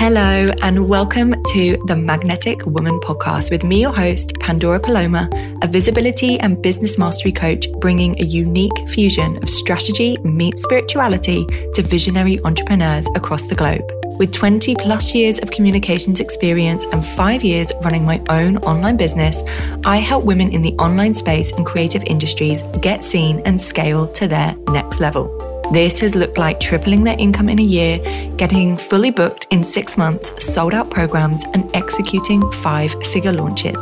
Hello, and welcome to the Magnetic Woman podcast with me, your host, Pandora Paloma, a visibility and business mastery coach, bringing a unique fusion of strategy meets spirituality to visionary entrepreneurs across the globe. With 20 plus years of communications experience and five years running my own online business, I help women in the online space and creative industries get seen and scale to their next level. This has looked like tripling their income in a year, getting fully booked in six months, sold out programs, and executing five figure launches.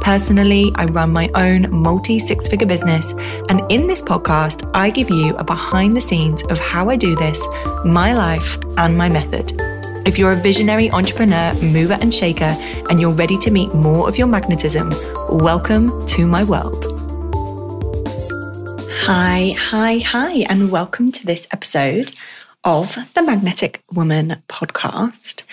Personally, I run my own multi six figure business, and in this podcast, I give you a behind the scenes of how I do this, my life, and my method. If you're a visionary entrepreneur, mover, and shaker, and you're ready to meet more of your magnetism, welcome to my world. Hi, hi, hi, and welcome to this episode of the Magnetic Woman podcast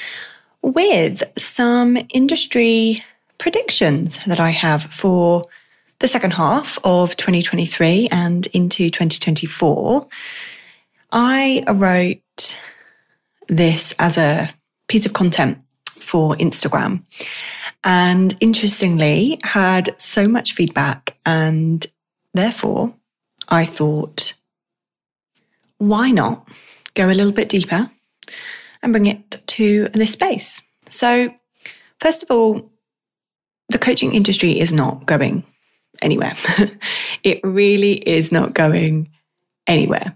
with some industry predictions that I have for the second half of 2023 and into 2024. I wrote this as a piece of content for Instagram and interestingly had so much feedback and therefore I thought, why not go a little bit deeper and bring it to this space? So, first of all, the coaching industry is not going anywhere. it really is not going anywhere.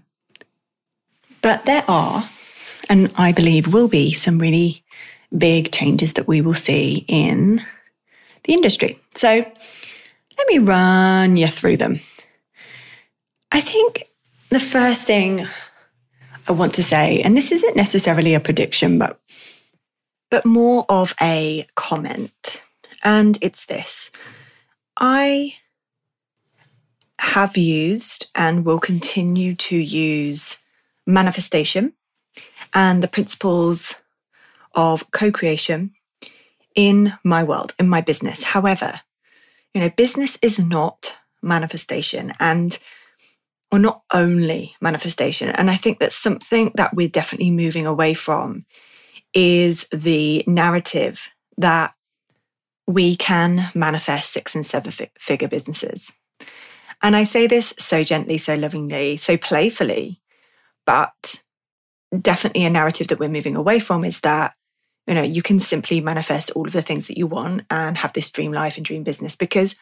But there are, and I believe will be, some really big changes that we will see in the industry. So let me run you through them. I think the first thing I want to say, and this isn't necessarily a prediction, but but more of a comment. And it's this. I have used and will continue to use manifestation and the principles of co-creation in my world, in my business. However, you know, business is not manifestation and or not only manifestation. And I think that's something that we're definitely moving away from is the narrative that we can manifest six and seven figure businesses. And I say this so gently, so lovingly, so playfully, but definitely a narrative that we're moving away from is that you know you can simply manifest all of the things that you want and have this dream life and dream business because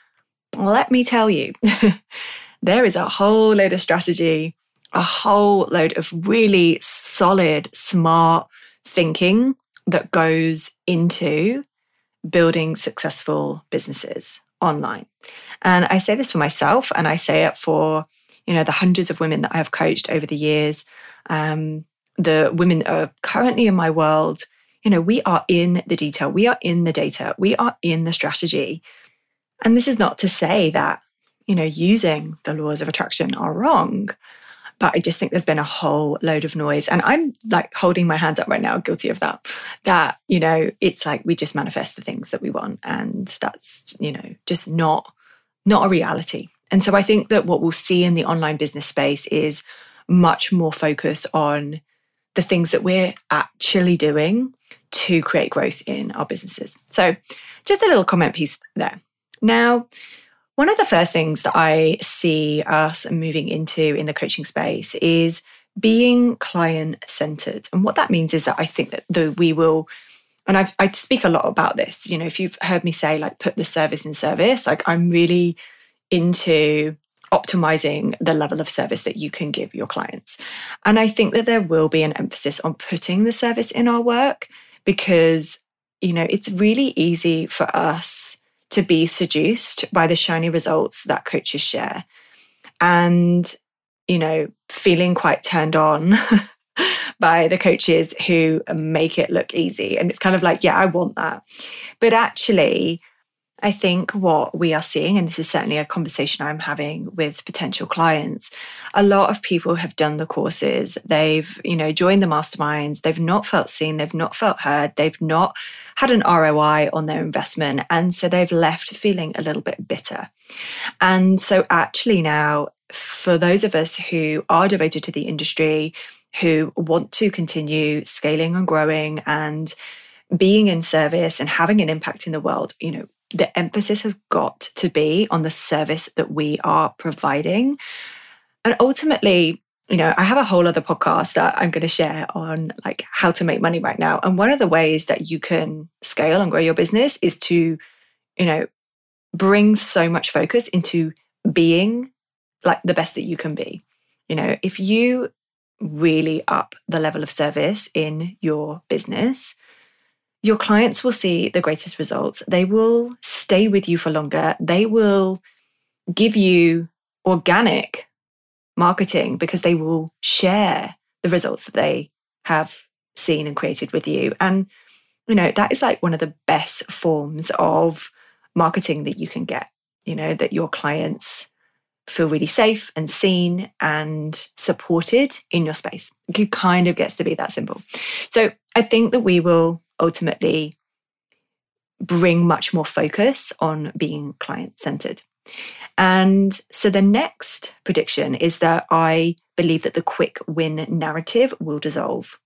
let me tell you there is a whole load of strategy, a whole load of really solid, smart thinking that goes into building successful businesses online. And I say this for myself and I say it for, you know, the hundreds of women that I have coached over the years, um, the women that are currently in my world. You know, we are in the detail, we are in the data, we are in the strategy. And this is not to say that you know, using the laws of attraction are wrong. But I just think there's been a whole load of noise. And I'm like holding my hands up right now, guilty of that. That, you know, it's like we just manifest the things that we want. And that's, you know, just not not a reality. And so I think that what we'll see in the online business space is much more focus on the things that we're actually doing to create growth in our businesses. So just a little comment piece there. Now, one of the first things that I see us moving into in the coaching space is being client centered. And what that means is that I think that the, we will, and I've, I speak a lot about this. You know, if you've heard me say, like, put the service in service, like, I'm really into optimizing the level of service that you can give your clients. And I think that there will be an emphasis on putting the service in our work because, you know, it's really easy for us to be seduced by the shiny results that coaches share. And, you know, feeling quite turned on by the coaches who make it look easy. And it's kind of like, yeah, I want that. But actually, I think what we are seeing, and this is certainly a conversation I'm having with potential clients, a lot of people have done the courses. They've, you know, joined the masterminds. They've not felt seen. They've not felt heard. They've not had an ROI on their investment. And so they've left feeling a little bit bitter. And so actually now for those of us who are devoted to the industry, who want to continue scaling and growing and being in service and having an impact in the world, you know, the emphasis has got to be on the service that we are providing. And ultimately, you know, I have a whole other podcast that I'm going to share on like how to make money right now. And one of the ways that you can scale and grow your business is to, you know, bring so much focus into being like the best that you can be. You know, if you really up the level of service in your business, your clients will see the greatest results. They will stay with you for longer. They will give you organic marketing because they will share the results that they have seen and created with you. And, you know, that is like one of the best forms of marketing that you can get, you know, that your clients feel really safe and seen and supported in your space. It kind of gets to be that simple. So I think that we will ultimately bring much more focus on being client centered. And so the next prediction is that I believe that the quick win narrative will dissolve.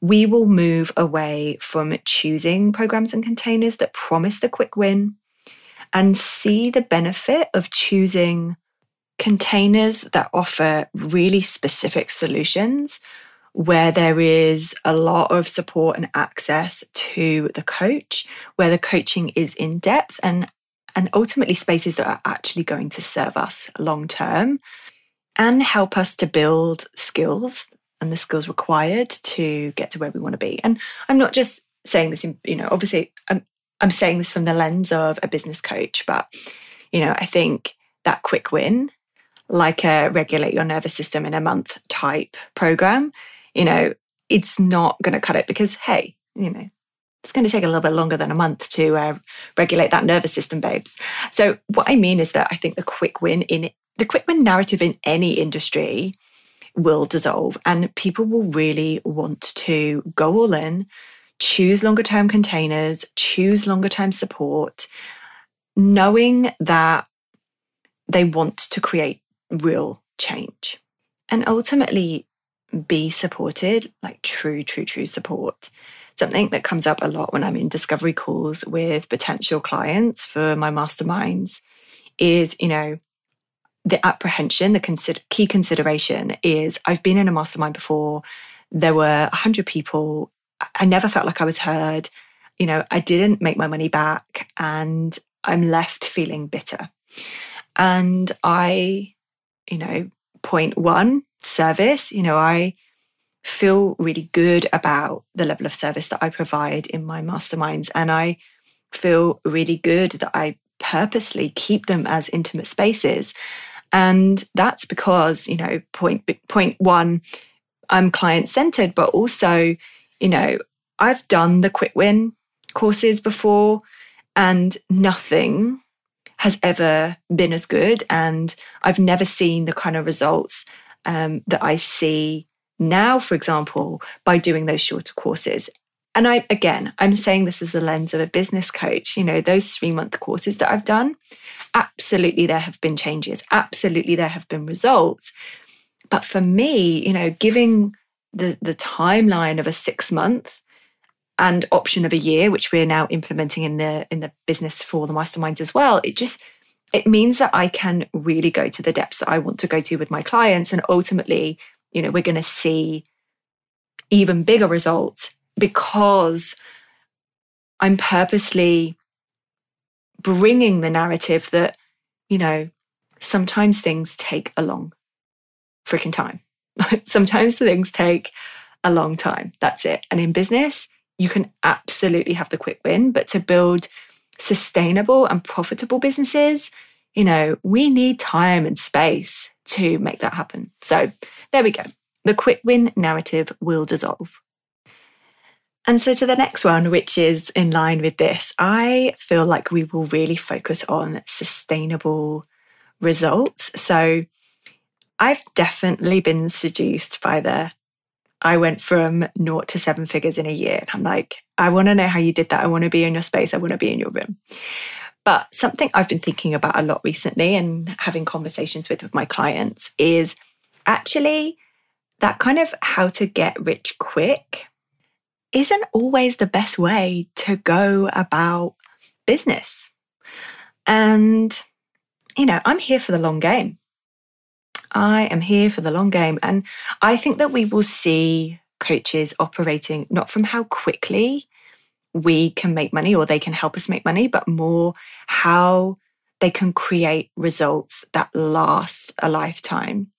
We will move away from choosing programs and containers that promise the quick win and see the benefit of choosing containers that offer really specific solutions where there is a lot of support and access to the coach, where the coaching is in depth and and ultimately spaces that are actually going to serve us long term and help us to build skills and the skills required to get to where we want to be. And I'm not just saying this in, you know, obviously I'm I'm saying this from the lens of a business coach, but you know, I think that quick win, like a regulate your nervous system in a month type program, you know, it's not going to cut it because, hey, you know, it's going to take a little bit longer than a month to uh, regulate that nervous system, babes. So, what I mean is that I think the quick win in the quick win narrative in any industry will dissolve, and people will really want to go all in, choose longer term containers, choose longer term support, knowing that they want to create real change. And ultimately, be supported, like true, true, true support. Something that comes up a lot when I'm in discovery calls with potential clients for my masterminds is, you know, the apprehension, the consider- key consideration is I've been in a mastermind before. There were 100 people. I never felt like I was heard. You know, I didn't make my money back and I'm left feeling bitter. And I, you know, point one, service. You know, I feel really good about the level of service that I provide in my masterminds. And I feel really good that I purposely keep them as intimate spaces. And that's because, you know, point point one, I'm client centered, but also, you know, I've done the quick win courses before and nothing has ever been as good. And I've never seen the kind of results um, that I see now, for example, by doing those shorter courses. And I, again, I'm saying this as the lens of a business coach. You know, those three month courses that I've done, absolutely there have been changes. Absolutely there have been results. But for me, you know, giving the, the timeline of a six month and option of a year, which we're now implementing in the in the business for the masterminds as well, it just it means that I can really go to the depths that I want to go to with my clients. And ultimately, you know, we're going to see even bigger results because I'm purposely bringing the narrative that, you know, sometimes things take a long freaking time. sometimes things take a long time. That's it. And in business, you can absolutely have the quick win, but to build sustainable and profitable businesses, you know, we need time and space to make that happen. So there we go. The quick win narrative will dissolve. And so to the next one, which is in line with this, I feel like we will really focus on sustainable results. So I've definitely been seduced by the I went from naught to seven figures in a year. And I'm like, I want to know how you did that. I want to be in your space. I want to be in your room. But something I've been thinking about a lot recently and having conversations with, with my clients is actually that kind of how to get rich quick isn't always the best way to go about business. And, you know, I'm here for the long game. I am here for the long game. And I think that we will see coaches operating not from how quickly we can make money or they can help us make money, but more how they can create results that last a lifetime.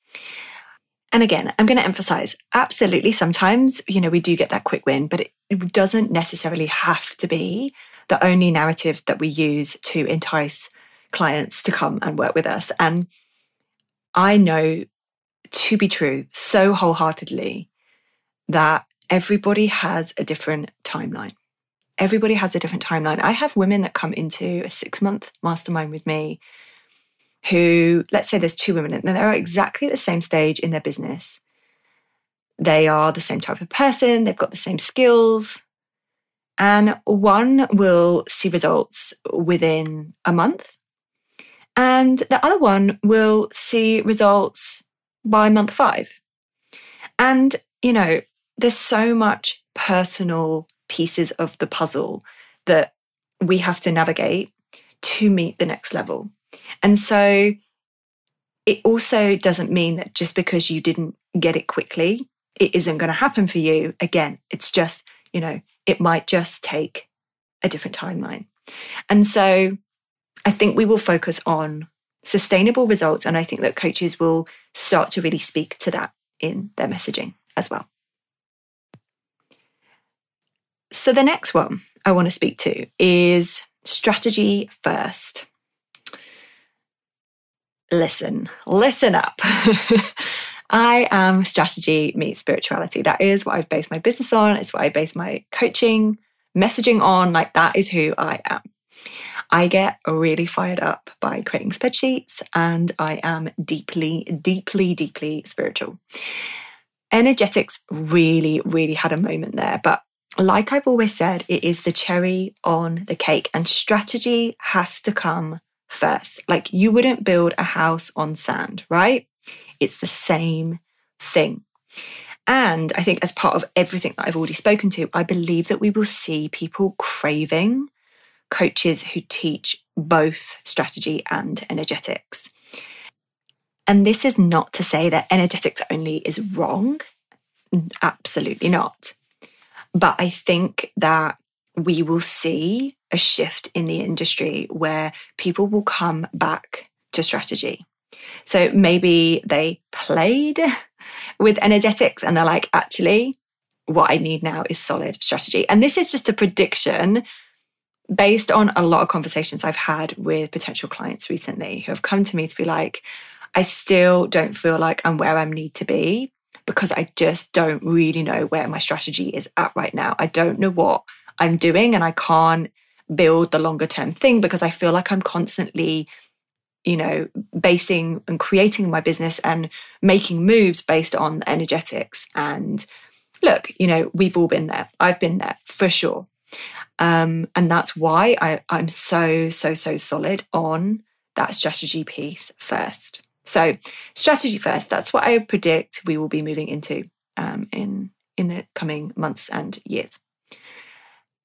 And again, I'm going to emphasize absolutely sometimes, you know, we do get that quick win, but it, doesn't necessarily have to be the only narrative that we use to entice clients to come and work with us. And I know to be true so wholeheartedly that everybody has a different timeline. Everybody has a different timeline. I have women that come into a six month mastermind with me who, let's say there's two women, and they're exactly at the same stage in their business. They are the same type of person, they've got the same skills. And one will see results within a month, and the other one will see results by month five. And, you know, there's so much personal pieces of the puzzle that we have to navigate to meet the next level. And so it also doesn't mean that just because you didn't get it quickly, it isn't going to happen for you. Again, it's just, you know, it might just take a different timeline. And so I think we will focus on sustainable results. And I think that coaches will start to really speak to that in their messaging as well. So, the next one I want to speak to is strategy first listen, listen up. I am strategy meets spirituality. That is what I've based my business on. It's what I base my coaching messaging on. Like, that is who I am. I get really fired up by creating spreadsheets and I am deeply, deeply, deeply spiritual. Energetics really, really had a moment there. But like I've always said, it is the cherry on the cake, and strategy has to come first. Like you wouldn't build a house on sand, right? It's the same thing. And I think, as part of everything that I've already spoken to, I believe that we will see people craving coaches who teach both strategy and energetics. And this is not to say that energetics only is wrong. Absolutely not. But I think that we will see a shift in the industry where people will come back to strategy. So maybe they played with energetics and they're like, actually, what I need now is solid strategy. And this is just a prediction based on a lot of conversations I've had with potential clients recently who have come to me to be like, I still don't feel like I'm where I need to be because I just don't really know where my strategy is at right now. I don't know what I'm doing and I can't build the longer term thing because I feel like I'm constantly, you know, basing and creating my business and making moves based on energetics. And look, you know, we've all been there. I've been there for sure. Um, and that's why I, I'm so, so, so solid on that strategy piece first. So, strategy first, that's what I predict we will be moving into um, in, in the coming months and years.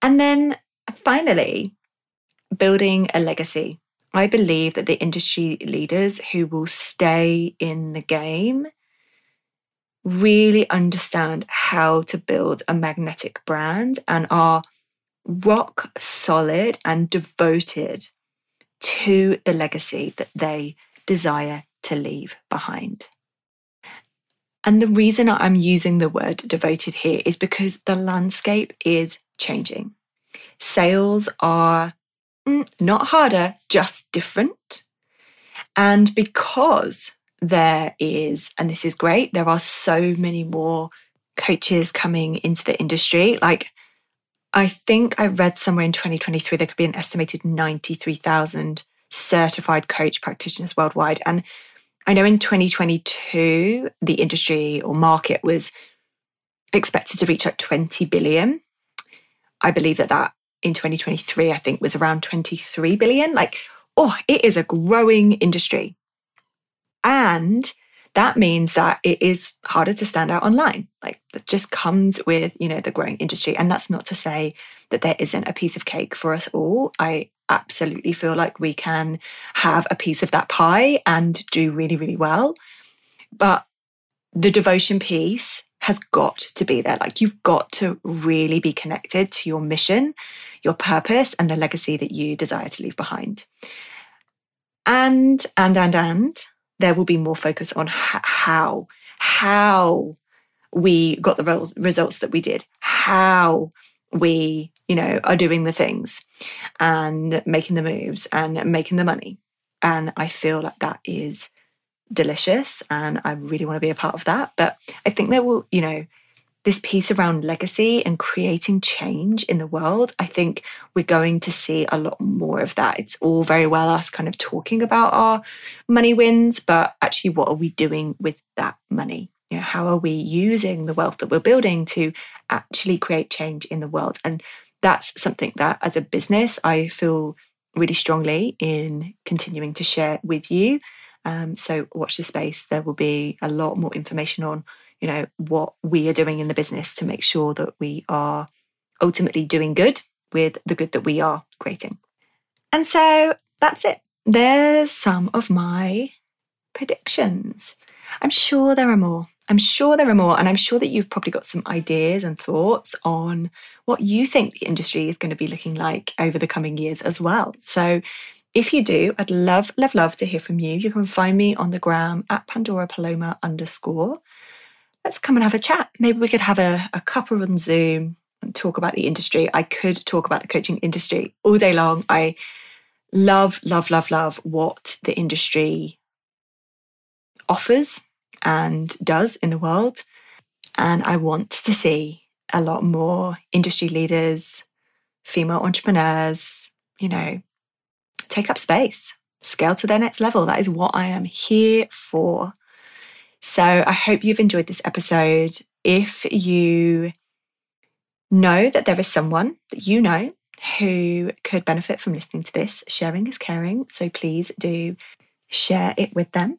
And then finally, building a legacy. I believe that the industry leaders who will stay in the game really understand how to build a magnetic brand and are rock solid and devoted to the legacy that they desire to leave behind. And the reason I'm using the word devoted here is because the landscape is changing. Sales are mm, not harder, just different. And because there is, and this is great, there are so many more coaches coming into the industry. Like, I think I read somewhere in 2023 there could be an estimated 93,000 certified coach practitioners worldwide. And I know in 2022, the industry or market was expected to reach like 20 billion. I believe that that in 2023, I think was around 23 billion. Like, oh, it is a growing industry. And that means that it is harder to stand out online. Like that just comes with, you know, the growing industry. And that's not to say that there isn't a piece of cake for us all. I absolutely feel like we can have a piece of that pie and do really, really well. But the devotion piece has got to be there. Like you've got to really be connected to your mission, your purpose, and the legacy that you desire to leave behind. And, and, and, and there will be more focus on how, how we got the results that we did, how we, you know, are doing the things and making the moves and making the money. And I feel like that is delicious and I really want to be a part of that. But I think there will, you know, this piece around legacy and creating change in the world, I think we're going to see a lot more of that. It's all very well us kind of talking about our money wins, but actually, what are we doing with that money? You know, how are we using the wealth that we're building to actually create change in the world? And that's something that, as a business, I feel really strongly in continuing to share with you. Um, so, watch the space. There will be a lot more information on you know, what we are doing in the business to make sure that we are ultimately doing good with the good that we are creating. And so that's it. There's some of my predictions. I'm sure there are more. I'm sure there are more. And I'm sure that you've probably got some ideas and thoughts on what you think the industry is going to be looking like over the coming years as well. So if you do, I'd love, love, love to hear from you. You can find me on the gram at Pandora Paloma underscore let's come and have a chat. Maybe we could have a, a cuppa on Zoom and talk about the industry. I could talk about the coaching industry all day long. I love, love, love, love what the industry offers and does in the world. And I want to see a lot more industry leaders, female entrepreneurs, you know, take up space, scale to their next level. That is what I am here for. So I hope you've enjoyed this episode. If you know that there is someone that you know who could benefit from listening to this, sharing is caring. So please do share it with them.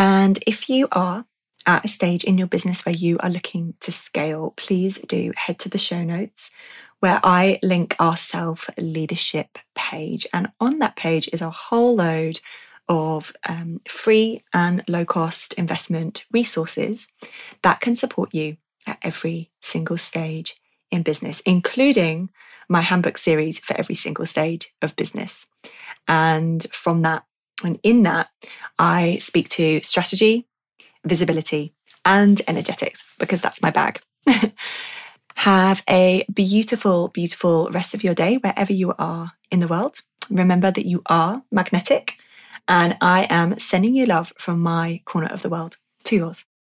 And if you are at a stage in your business where you are looking to scale, please do head to the show notes where I link our self leadership page. And on that page is a whole load of um, free and low cost investment resources that can support you at every single stage in business, including my handbook series for every single stage of business. And from that, and in that, I speak to strategy, visibility, and energetics because that's my bag. Have a beautiful, beautiful rest of your day wherever you are in the world. Remember that you are magnetic and I am sending you love from my corner of the world to yours.